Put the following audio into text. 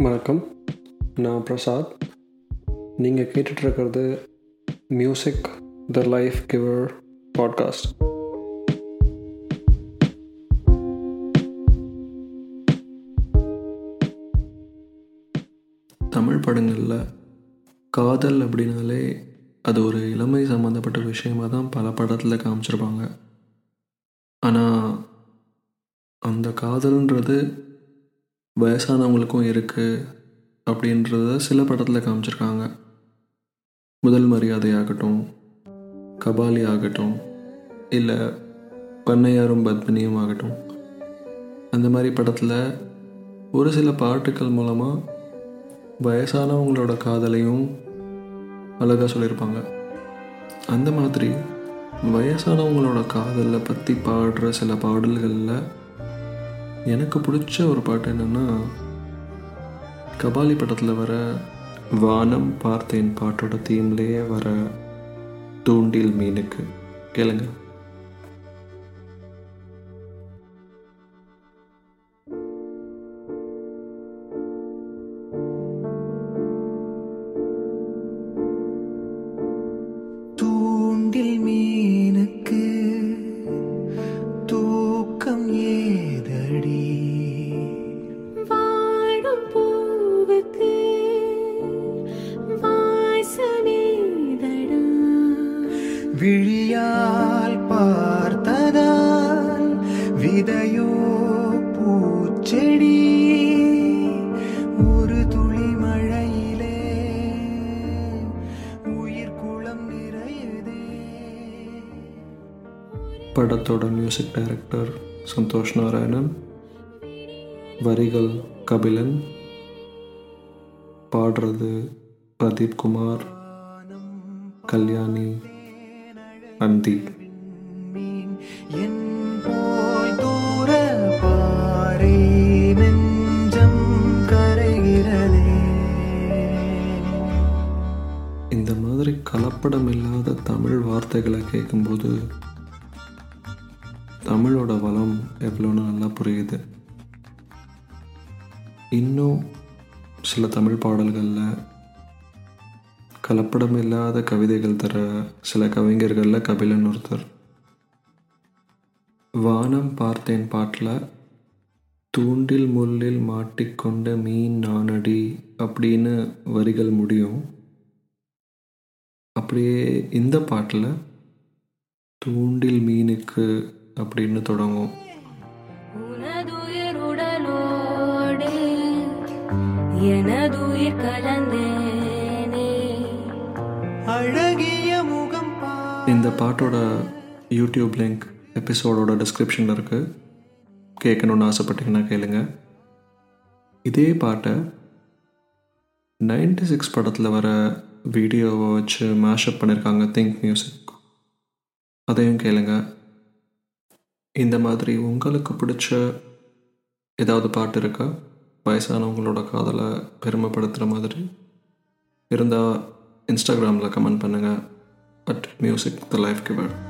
வணக்கம். நான் பிரசாத். நீங்கள் கேட்டுட்ருக்கிறது music the life giver podcast Tamil படங்களில் காதல் அப்படின்னாலே அது ஒரு இளமை சம்மந்தப்பட்ட விஷயமாக தான் பல படத்தில் காமிச்சிருப்பாங்க. ஆனால் அந்த காதல்ன்றது வயசானவங்களுக்கும் இருக்குது அப்படின்றத சில படத்தில் காமிச்சிருக்காங்க. முதல் மரியாதை ஆகட்டும் கபாலி ஆகட்டும் இல்லை பண்ணையாரும் பத்மினியும் ஆகட்டும். அந்த மாதிரி படத்தில் ஒரு சில பாட்டுக்கள் மூலமாக வயசானவங்களோட காதலையும் அழகாக சொல்லியிருப்பாங்க. அந்த மாதிரி வயசானவங்களோட காதலை பற்றி பாடுற சில பாடல்களில் எனக்கு பிடிச்ச ஒரு பாட்டு என்னென்னா கபாலி படத்தில் வர வானம் பார்த்தேன் பாட்டோட தீம்லேயே வர தூண்டில் மீனுக்கு. கேளுங்கள் விதையோ பூச்செடி ஒரு துளி மழையிலே உயிர் குளம் நிறையுதே. படத்தோட மியூசிக் டைரக்டர் சந்தோஷ் நாராயணன் வரிகள் கபிலன் பாடுறது பிரதீப் குமார் கல்யாணி அந்தி. மீன் என் இந்த மாதிரி கலப்படம் இல்லாத தமிழ் வார்த்தைகளை கேட்கும்போது தமிழோட வளம் எவ்வளோன்னு நல்லா புரியுது. இன்னும் சில தமிழ் பாடல்களில் கலப்படம் இல்லாத கவிதைகள் தர சில கவிஞர்களில் கபிலன் ஒருத்தர். வானம் பார்த்தேன் பாட்டில் தூண்டில் முள்ளில் மாட்டிக்கொண்ட மீன் நானடி அப்படின்னு வரிகள் முடியும். அப்படியே இந்த பாட்டில் தூண்டில் மீனுக்கு அப்படின்னு தொடங்கும். இந்த பாட்டோட யூடியூப் லிங்க் எபிசோடோட டிஸ்கிரிப்ஷனில் இருக்குது கேட்கணுன்னு ஆசைப்பட்டீங்கன்னா கேளுங்க. இதே பாட்டை நைன்டி சிக்ஸ் படத்தில் வர வீடியோவை வச்சு மேஷப் பண்ணியிருக்காங்க திங்க் மியூசிக் அதையும் கேளுங்க. இந்த மாதிரி உங்களுக்கு பிடிச்ச ஏதாவது பாட்டு இருக்கா? வயசானவங்களோட காதலை பெருமைப்படுத்துகிற மாதிரி இருந்தால் இன்ஸ்டாகிராமில் கமெண்ட் பண்ணுங்கள் at music the life giver